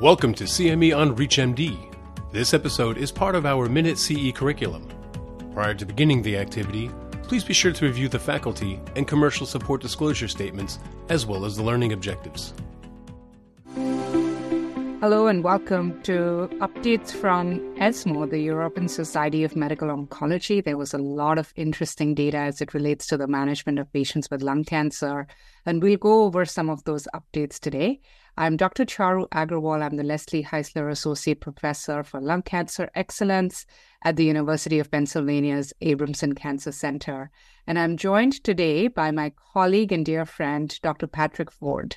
Welcome to CME on ReachMD. This episode is part of our Minute CE curriculum. Prior to beginning the activity, please be sure to review the faculty and commercial support disclosure statements as well as the learning objectives. Hello and welcome to updates from ESMO, the European Society of Medical Oncology. There was a lot of interesting data as it relates to the management of patients with lung cancer, and we'll go over some of those updates today. I'm Dr. Charu Aggarwal. I'm the Leslye Heisler Associate Professor for Lung Cancer Excellence at the University of Pennsylvania's Abramson Cancer Center. And I'm joined today by my colleague and dear friend, Dr. Patrick Forde.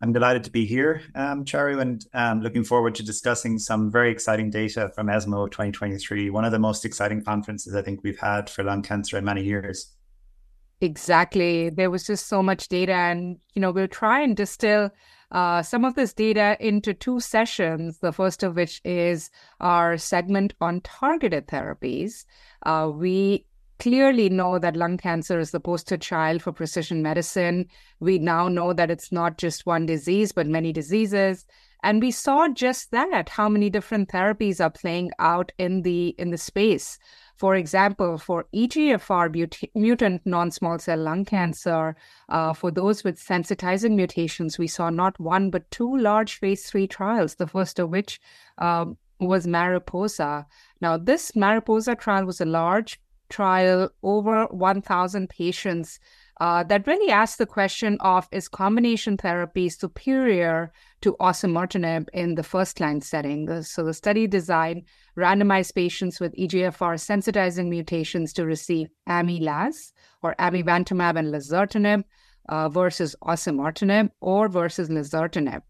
I'm delighted to be here, um, Charu, and um, looking forward to discussing some very exciting data from ESMO 2023, one of the most exciting conferences I think we've had for lung cancer in many years. Exactly. There was just so much data, and you know we'll try and distill uh, some of this data into two sessions. The first of which is our segment on targeted therapies. Uh, we clearly know that lung cancer is the poster child for precision medicine. We now know that it's not just one disease, but many diseases. And we saw just that, how many different therapies are playing out in the in the space. For example, for EGFR mut- mutant non small cell lung cancer, uh, for those with sensitizing mutations, we saw not one but two large phase three trials, the first of which um, was Mariposa. Now, this Mariposa trial was a large trial, over 1,000 patients. Uh, that really asks the question of is combination therapy superior to osimertinib in the first line setting? So the study design randomized patients with EGFR sensitizing mutations to receive amilas or amivantamab and lazertinib uh, versus osimertinib or versus lazertinib.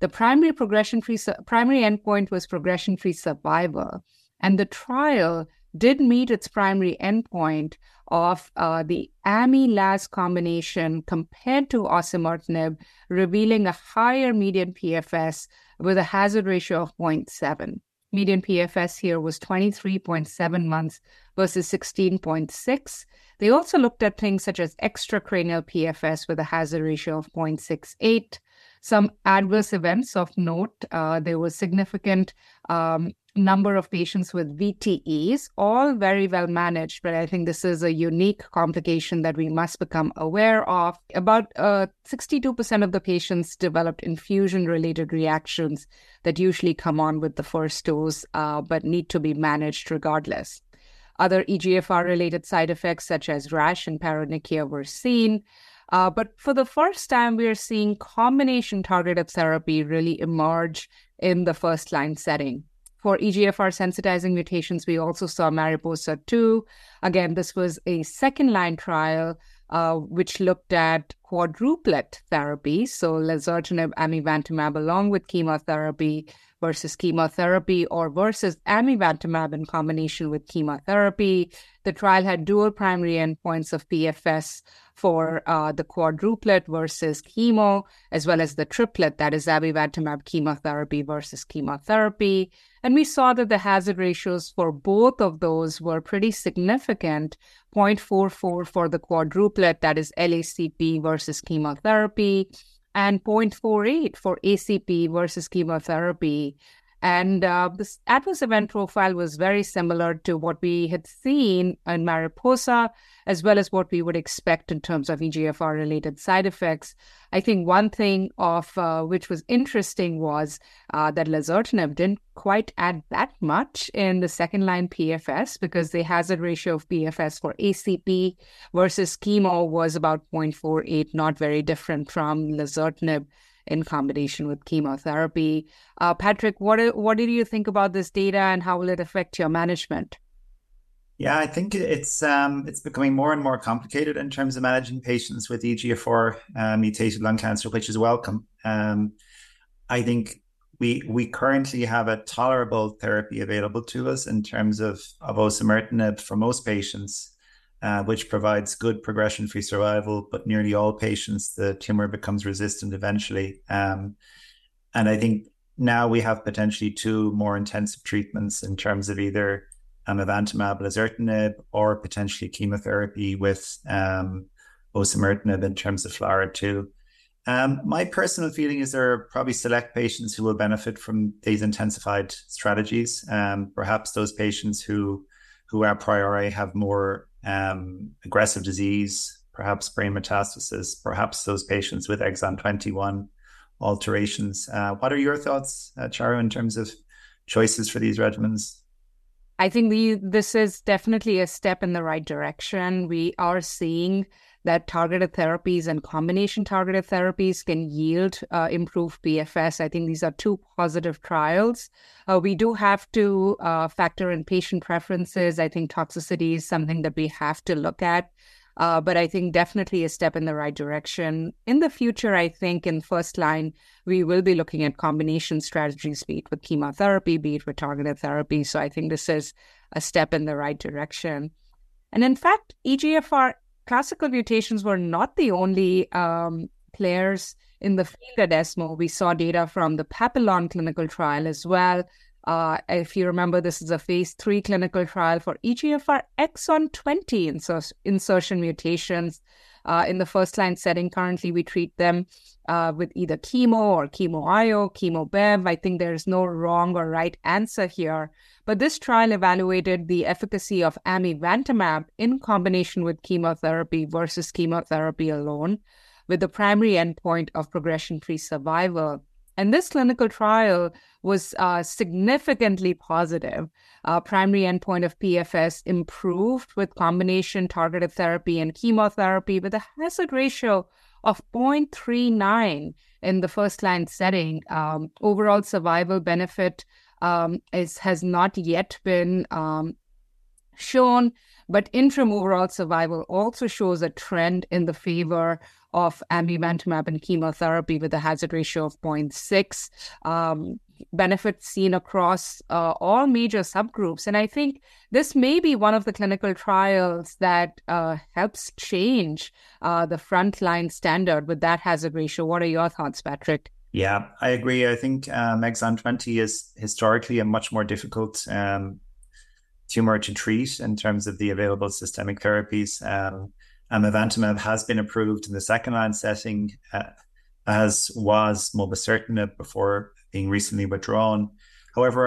The primary progression-free primary endpoint was progression-free survival, and the trial did meet its primary endpoint of uh, the AMI-LAZ combination compared to osimertinib, revealing a higher median PFS with a hazard ratio of 0.7 median PFS here was 23.7 months versus 16.6. They also looked at things such as extracranial PFS with a hazard ratio of 0.68. Some adverse events of note, uh, there was significant um, number of patients with VTEs, all very well managed, but I think this is a unique complication that we must become aware of. About uh, 62% of the patients developed infusion related reactions that usually come on with the first dose, uh, but need to be managed regardless. Other EGFR related side effects, such as rash and paronychia, were seen. Uh, but for the first time, we are seeing combination targeted therapy really emerge in the first line setting. For EGFR sensitizing mutations, we also saw Mariposa 2. Again, this was a second line trial uh, which looked at quadruplet therapy, so lazertinib, amivantamab along with chemotherapy versus chemotherapy or versus amivantamab in combination with chemotherapy. The trial had dual primary endpoints of PFS for uh, the quadruplet versus chemo, as well as the triplet, that is amivantamab chemotherapy versus chemotherapy. And we saw that the hazard ratios for both of those were pretty significant 0.44 for the quadruplet, that is LACP versus chemotherapy, and 0.48 for ACP versus chemotherapy. And uh, this adverse event profile was very similar to what we had seen in Mariposa, as well as what we would expect in terms of EGFR related side effects. I think one thing of uh, which was interesting was uh, that lazertinib didn't quite add that much in the second line PFS because the hazard ratio of PFS for ACP versus chemo was about 0.48, not very different from lazertinib in combination with chemotherapy. Uh, Patrick, what what did you think about this data, and how will it affect your management? Yeah, I think it's um, it's becoming more and more complicated in terms of managing patients with EGFR uh, mutated lung cancer, which is welcome. Um, I think we we currently have a tolerable therapy available to us in terms of of osimertinib for most patients uh, which provides good progression free survival. But nearly all patients, the tumor becomes resistant eventually. Um, and I think now we have potentially two more intensive treatments in terms of either amivantamab, lazertinib, or potentially chemotherapy with um, osimertinib in terms of FLAURA2. Um, my personal feeling is there are probably select patients who will benefit from these intensified strategies. Um, perhaps those patients who who a priori have more um, aggressive disease, perhaps brain metastasis, perhaps those patients with exon 21 alterations. Uh, what are your thoughts, uh, Charu, in terms of choices for these regimens? I think we, this is definitely a step in the right direction. We are seeing that targeted therapies and combination targeted therapies can yield uh, improved PFS. I think these are two positive trials. Uh, we do have to uh, factor in patient preferences. I think toxicity is something that we have to look at. Uh, but I think definitely a step in the right direction. In the future, I think in first line, we will be looking at combination strategies, be it with chemotherapy, be it with targeted therapy. So I think this is a step in the right direction. And in fact, EGFR classical mutations were not the only um, players in the field at ESMO. We saw data from the Papillon clinical trial as well. Uh, if you remember, this is a phase three clinical trial for EGFR exon 20 insertion mutations. Uh, in the first line setting, currently we treat them uh, with either chemo or chemo IO, chemo BEV. I think there's no wrong or right answer here. But this trial evaluated the efficacy of amivantamab in combination with chemotherapy versus chemotherapy alone, with the primary endpoint of progression free survival. And this clinical trial was uh, significantly positive. Uh, primary endpoint of PFS improved with combination targeted therapy and chemotherapy with a hazard ratio of 0.39 in the first line setting. Um, overall survival benefit um, is, has not yet been um, shown, but interim overall survival also shows a trend in the favor of amivantamab and chemotherapy with a hazard ratio of 0.6. Um, benefits seen across uh, all major subgroups. And I think this may be one of the clinical trials that uh, helps change uh, the frontline standard with that hazard ratio. What are your thoughts, Patrick? Yeah, I agree. I think um, exon 20 is historically a much more difficult um, tumor to treat in terms of the available systemic therapies. Um, amivantamab has been approved in the second line setting, uh, as was mobocertinib before being recently withdrawn. However,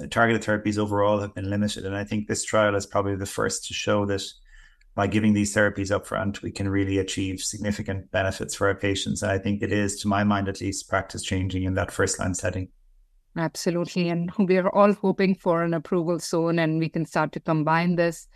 our targeted therapies overall have been limited, and I think this trial is probably the first to show that by giving these therapies up front, we can really achieve significant benefits for our patients. And I think it is, to my mind at least, practice changing in that first line setting. Absolutely. And we are all hoping for an approval soon and we can start to combine this.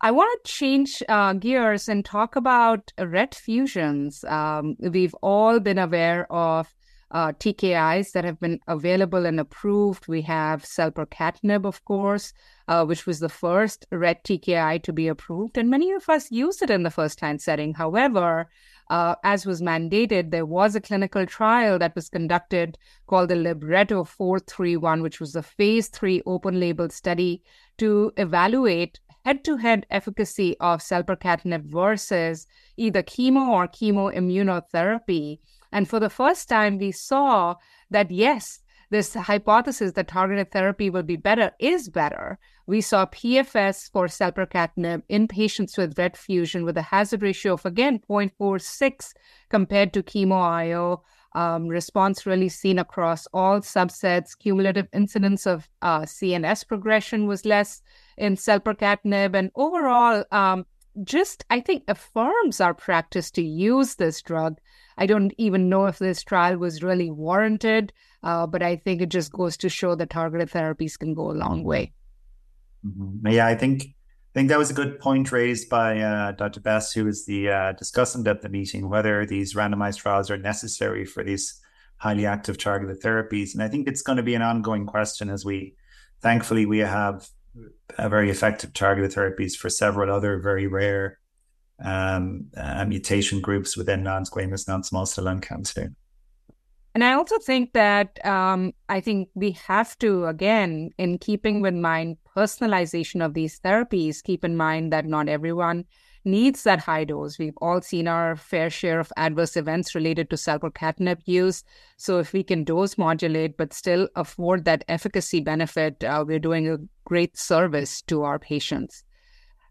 I want to change uh, gears and talk about RET fusions. Um, we've all been aware of uh, TKIs that have been available and approved. We have selpercatinib, of course, uh, which was the first RET TKI to be approved, and many of us use it in the first line setting. However, uh, as was mandated, there was a clinical trial that was conducted called the Libretto 431, which was a phase three open label study to evaluate head to head efficacy of selpercatinib versus either chemo or chemoimmunotherapy. And for the first time, we saw that yes, this hypothesis that targeted therapy will be better is better. We saw PFS for selpercatinib in patients with RET fusion with a hazard ratio of again 0.46 compared to chemo IO. Um, response really seen across all subsets. Cumulative incidence of uh, CNS progression was less in selpercatinib, and overall, um, just I think affirms our practice to use this drug I don't even know if this trial was really warranted, uh, but I think it just goes to show that targeted therapies can go a long way. Mm-hmm. Yeah, I think I think that was a good point raised by uh, Dr. Besse, who was the uh, discussant at the meeting, whether these randomized trials are necessary for these highly active targeted therapies. And I think it's going to be an ongoing question as we, thankfully, we have very effective targeted therapies for several other very rare um, uh, mutation groups within non-squamous non-small cell lung cancer. And I also think that um, I think we have to, again, in keeping with mind personalization of these therapies, keep in mind that not everyone needs that high dose. We've all seen our fair share of adverse events related to selpercatinib use. So if we can dose modulate but still afford that efficacy benefit, uh, we're doing a great service to our patients.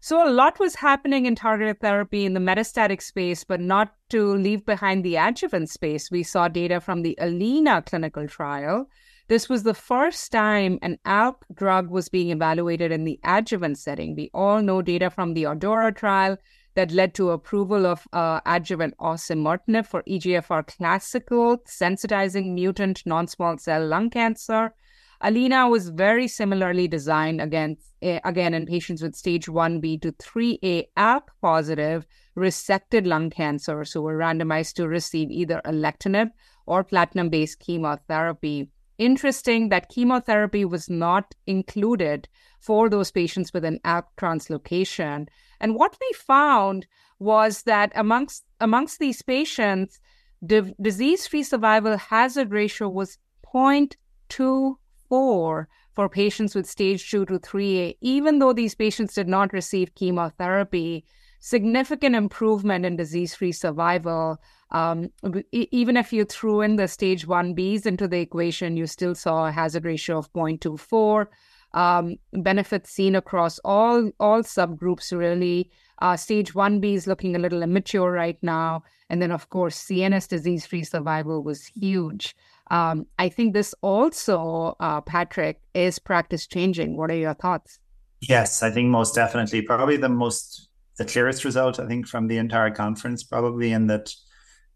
So a lot was happening in targeted therapy in the metastatic space, but not to leave behind the adjuvant space. We saw data from the ALINA clinical trial. This was the first time an ALK drug was being evaluated in the adjuvant setting. We all know data from the ADAURA trial that led to approval of uh, adjuvant osimertinib for EGFR classical sensitizing mutant non-small cell lung cancer. Alina was very similarly designed against, uh, again in patients with stage 1B to 3A ALK positive resected lung cancers who were randomized to receive either alectinib or platinum based chemotherapy. Interesting that chemotherapy was not included for those patients with an ALK translocation. And what we found was that amongst amongst these patients, the disease-free survival hazard ratio was 0.24 for patients with stage two to 3A, even though these patients did not receive chemotherapy, significant improvement in disease free survival. Um, even if you threw in the stage 1Bs into the equation, you still saw a hazard ratio of 0.24. Um, benefits seen across all all subgroups really. Uh, stage 1B is looking a little immature right now. And then, of course, CNS disease free survival was huge. Um, I think this also, uh, Patrick, is practice changing. What are your thoughts? Yes, I think most definitely. Probably the most, the clearest result, I think, from the entire conference, probably in that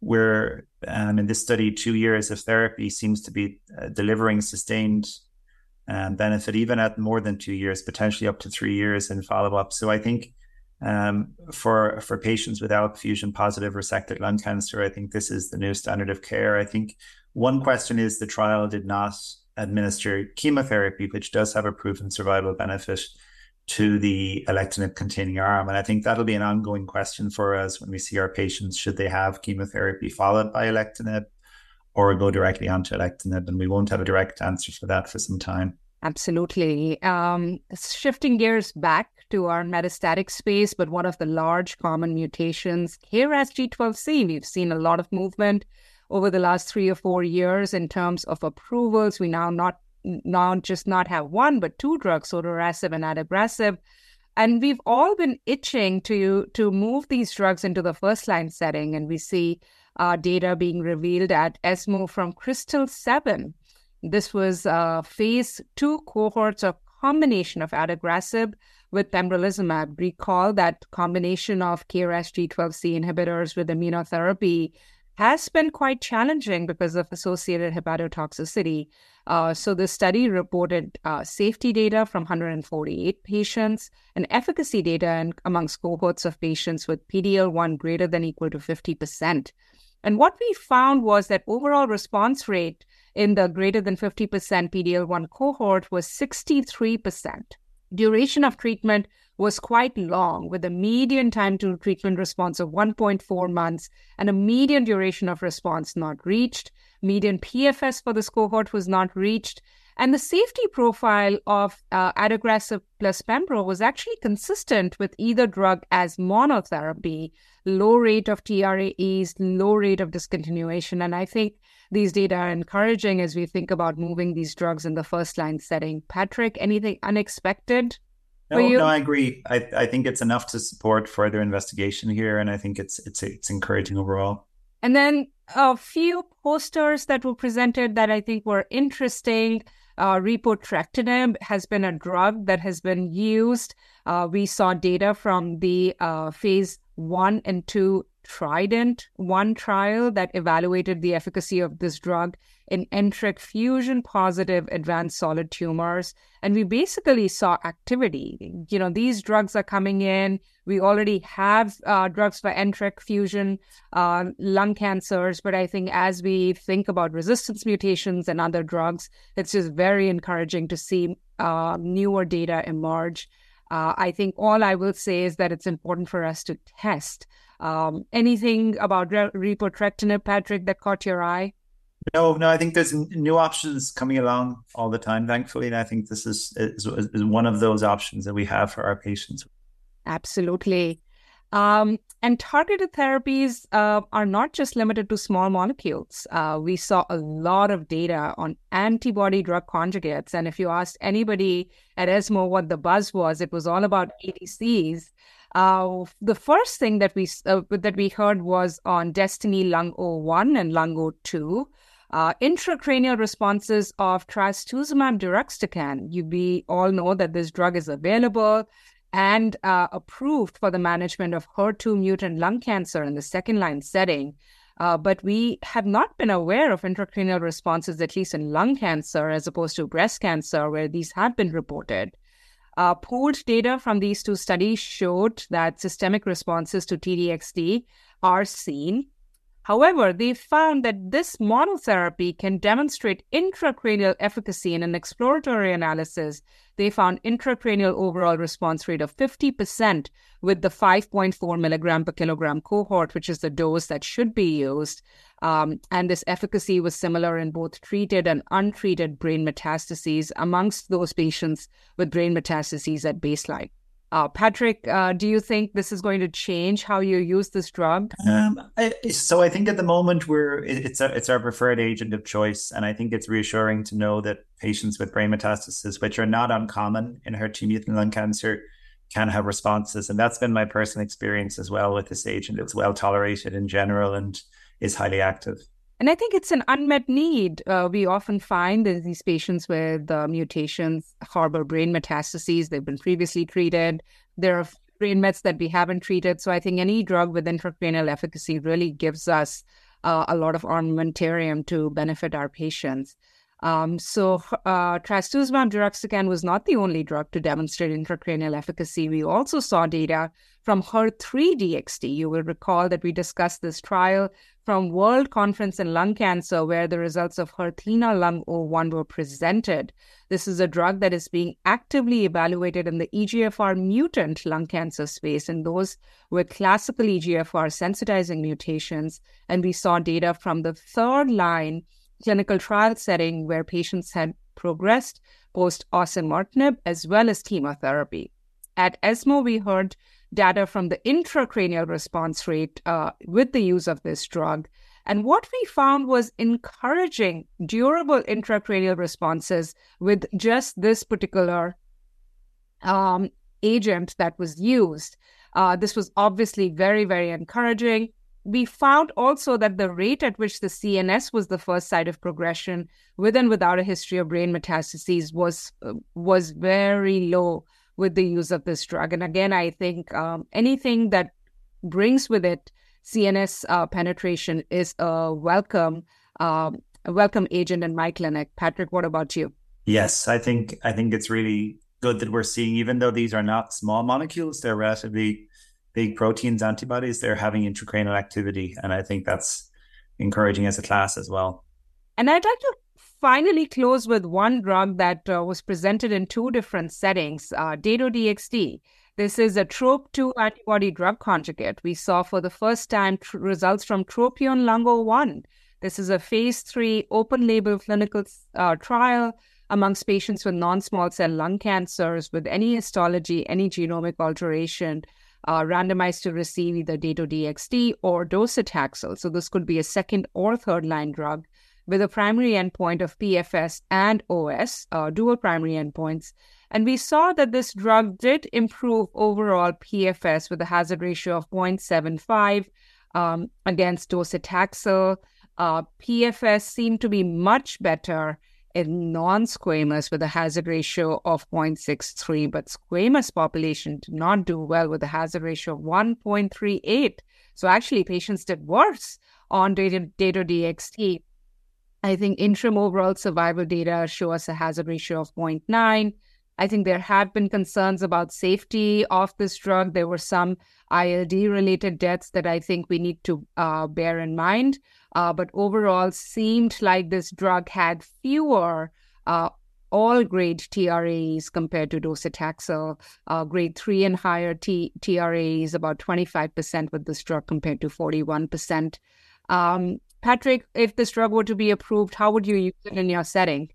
we're um, in this study, two years of therapy seems to be uh, delivering sustained um, benefit, even at more than two years, potentially up to three years in follow up. So I think um, for for patients with ALK fusion positive resected lung cancer, I think this is the new standard of care. I think one question is the trial did not administer chemotherapy, which does have a proven survival benefit to the alectinib containing arm. And I think that'll be an ongoing question for us when we see our patients. Should they have chemotherapy followed by alectinib or go directly onto alectinib? And we won't have a direct answer for that for some time. Absolutely. Um, shifting gears back to our metastatic space, but one of the large common mutations, KRAS G12C, we've seen a lot of movement over the last three or four years in terms of approvals. We now not not just not have one but two drugs, sotorasib and adagrasib. And we've all been itching to to move these drugs into the first line setting, and we see uh, data being revealed at ESMO from KRYSTAL Seven. This was uh, phase two cohorts of combination of adagrasib with pembrolizumab. Recall that combination of KRAS G12C inhibitors with immunotherapy has been quite challenging because of associated hepatotoxicity. Uh, so the study reported uh, safety data from 148 patients and efficacy data in, amongst cohorts of patients with PDL1 greater than equal to 50%. And what we found was that overall response rate in the greater than 50% PDL1 cohort was 63%. Duration of treatment was quite long, with a median time to treatment response of 1.4 months and a median duration of response not reached. Median PFS for this cohort was not reached. And the safety profile of uh, adagrasib plus pembro was actually consistent with either drug as monotherapy, low rate of TRAEs, low rate of discontinuation. And I think these data are encouraging as we think about moving these drugs in the first line setting. Patrick, anything unexpected? No, no, I agree. I, I think it's enough to support further investigation here, and I think it's it's it's encouraging overall. And then a few posters that were presented that I think were interesting. Uh, repotrectinib has been a drug that has been used. Uh, we saw data from the uh, phase one and two Trident one trial that evaluated the efficacy of this drug in NTRK fusion positive advanced solid tumors. And we basically saw activity. You know, these drugs are coming in. We already have uh, drugs for NTRK fusion uh, lung cancers. But I think as we think about resistance mutations and other drugs, it's just very encouraging to see uh, newer data emerge. Uh, I think all I will say is that it's important for us to test um, anything about re- repotrectinib, Patrick, that caught your eye? No, no. I think there's new options coming along all the time, thankfully, and I think this is is, is one of those options that we have for our patients. Absolutely. Um, and targeted therapies uh, are not just limited to small molecules. Uh, we saw a lot of data on antibody drug conjugates. And if you asked anybody at ESMO what the buzz was, it was all about ADCs. Uh, the first thing that we uh, that we heard was on Destiny Lung 01 and Lung 02. Uh, intracranial responses of trastuzumab deruxtecan. You we all know that this drug is available and uh, approved for the management of HER2 mutant lung cancer in the second line setting. Uh, but we have not been aware of intracranial responses, at least in lung cancer, as opposed to breast cancer, where these have been reported. Uh, pooled data from these two studies showed that systemic responses to TDXD are seen However, they found that this monotherapy can demonstrate intracranial efficacy in an exploratory analysis. They found intracranial overall response rate of 50% with the 5.4 milligram per kilogram cohort, which is the dose that should be used. Um, and this efficacy was similar in both treated and untreated brain metastases amongst those patients with brain metastases at baseline. Uh, Patrick, uh, do you think this is going to change how you use this drug? Um, I, so I think at the moment we're it's a, it's our preferred agent of choice, and I think it's reassuring to know that patients with brain metastases, which are not uncommon in HER2 mutant lung cancer, can have responses, and that's been my personal experience as well with this agent. It's well tolerated in general and is highly active. And I think it's an unmet need. Uh, we often find that these patients with uh, mutations harbor brain metastases. They've been previously treated. There are brain mets that we haven't treated. So I think any drug with intracranial efficacy really gives us uh, a lot of armamentarium to benefit our patients. Um, so uh, trastuzumab deruxtecan was not the only drug to demonstrate intracranial efficacy. We also saw data from HER3-DXd. You will recall that we discussed this trial from World Conference in Lung Cancer, where the results of HERTHENA Lung 01 were presented. This is a drug that is being actively evaluated in the EGFR mutant lung cancer space in those with classical EGFR sensitizing mutations. And we saw data from the third line clinical trial setting where patients had progressed post osimertinib as well as chemotherapy. At ESMO, we heard data from the intracranial response rate uh, with the use of this drug. And what we found was encouraging durable intracranial responses with just this particular um, agent that was used. Uh, this was obviously very, very encouraging we found also that the rate at which the CNS was the first site of progression with and without a history of brain metastases was uh, was very low with the use of this drug. And again, I think um, anything that brings with it CNS uh, penetration is a welcome um, welcome agent in my clinic. Patrick, what about you? Yes, I think I think it's really good that we're seeing, even though these are not small molecules, they're relatively big proteins antibodies, they're having intracranial activity. And I think that's encouraging as a class as well. And I'd like to finally close with one drug that uh, was presented in two different settings uh, Dato-DXd. This is a TROP2 antibody drug conjugate. We saw for the first time tr- results from Tropion Lung 01. This is a phase three open label clinical uh, trial amongst patients with non small cell lung cancers with any histology, any genomic alteration uh, randomized to receive either Dato-DXd or docetaxel. So this could be a second or third line drug with a primary endpoint of PFS and OS, uh, dual primary endpoints. And we saw that this drug did improve overall PFS with a hazard ratio of 0.75 um, against docetaxel. Uh, PFS seemed to be much better in non-squamous with a hazard ratio of 0.63, but squamous population did not do well with a hazard ratio of 1.38. So actually, patients did worse on data, Dato-DXd. I think interim overall survival data show us a hazard ratio of 0.9. I think there have been concerns about safety of this drug. There were some ILD related deaths that I think we need to uh, bear in mind. Uh, but overall, seemed like this drug had fewer uh, all grade TRAs compared to docetaxel. Uh, grade three and higher T- TRAs, about 25% with this drug compared to 41%. Um, Patrick, if this drug were to be approved, how would you use it in your setting?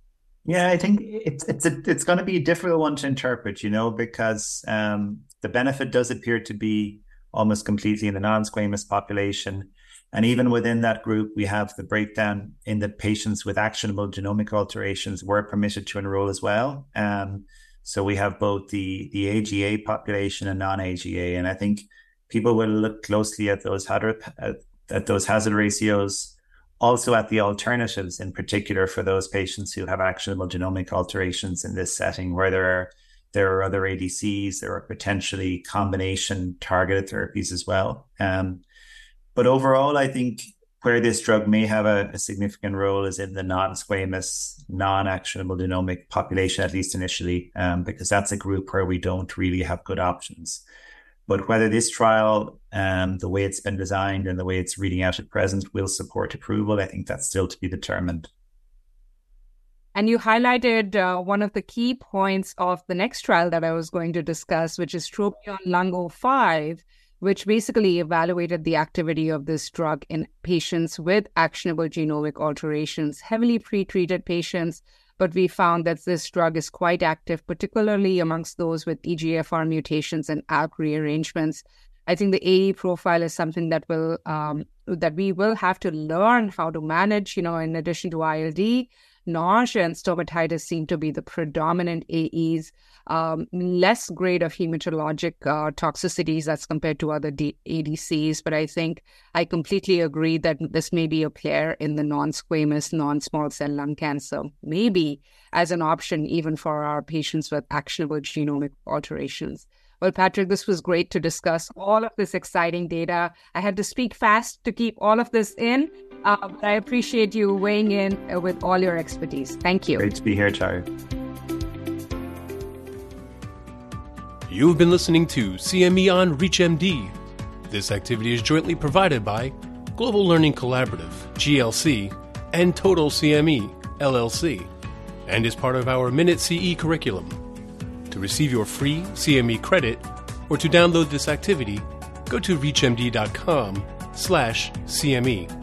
Yeah, I think it's it's a, it's going to be a difficult one to interpret, you know, because um, the benefit does appear to be almost completely in the non-squamous population. And even within that group, we have the breakdown in that patients with actionable genomic alterations were permitted to enroll as well. Um, so we have both the the AGA population and non-AGA, and I think people will look closely at those hazard at, at those hazard ratios, also at the alternatives in particular for those patients who have actionable genomic alterations in this setting, where there are there are other ADCs, there are potentially combination targeted therapies as well. Um, but overall, I think where this drug may have a, a significant role is in the non-squamous, non-actionable genomic population, at least initially, um, because that's a group where we don't really have good options. But whether this trial, um, the way it's been designed and the way it's reading out at present, will support approval, I think that's still to be determined. And you highlighted uh, one of the key points of the next trial that I was going to discuss, which is Tropion Lung 05, which basically evaluated the activity of this drug in patients with actionable genomic alterations, heavily pretreated patients. But we found that this drug is quite active, particularly amongst those with EGFR mutations and ALK rearrangements. I think the AE profile is something that will um, that we will have to learn how to manage. You know, in addition to ILD, nausea and stomatitis seem to be the predominant AEs. Um, less grade of hematologic uh, toxicities as compared to other D- ADCs, but I think I completely agree that this may be a player in the non-squamous, non-small cell lung cancer, maybe as an option even for our patients with actionable genomic alterations. Well, Patrick, this was great to discuss all of this exciting data. I had to speak fast to keep all of this in, uh, but I appreciate you weighing in uh, with all your expertise. Thank you. Great to be here, Charu. You've been listening to CME on ReachMD. This activity is jointly provided by Global Learning Collaborative, GLC, and Total CME, LLC, and is part of our Minute CE curriculum. To receive your free CME credit or to download this activity, go to reachmd.com slash CME.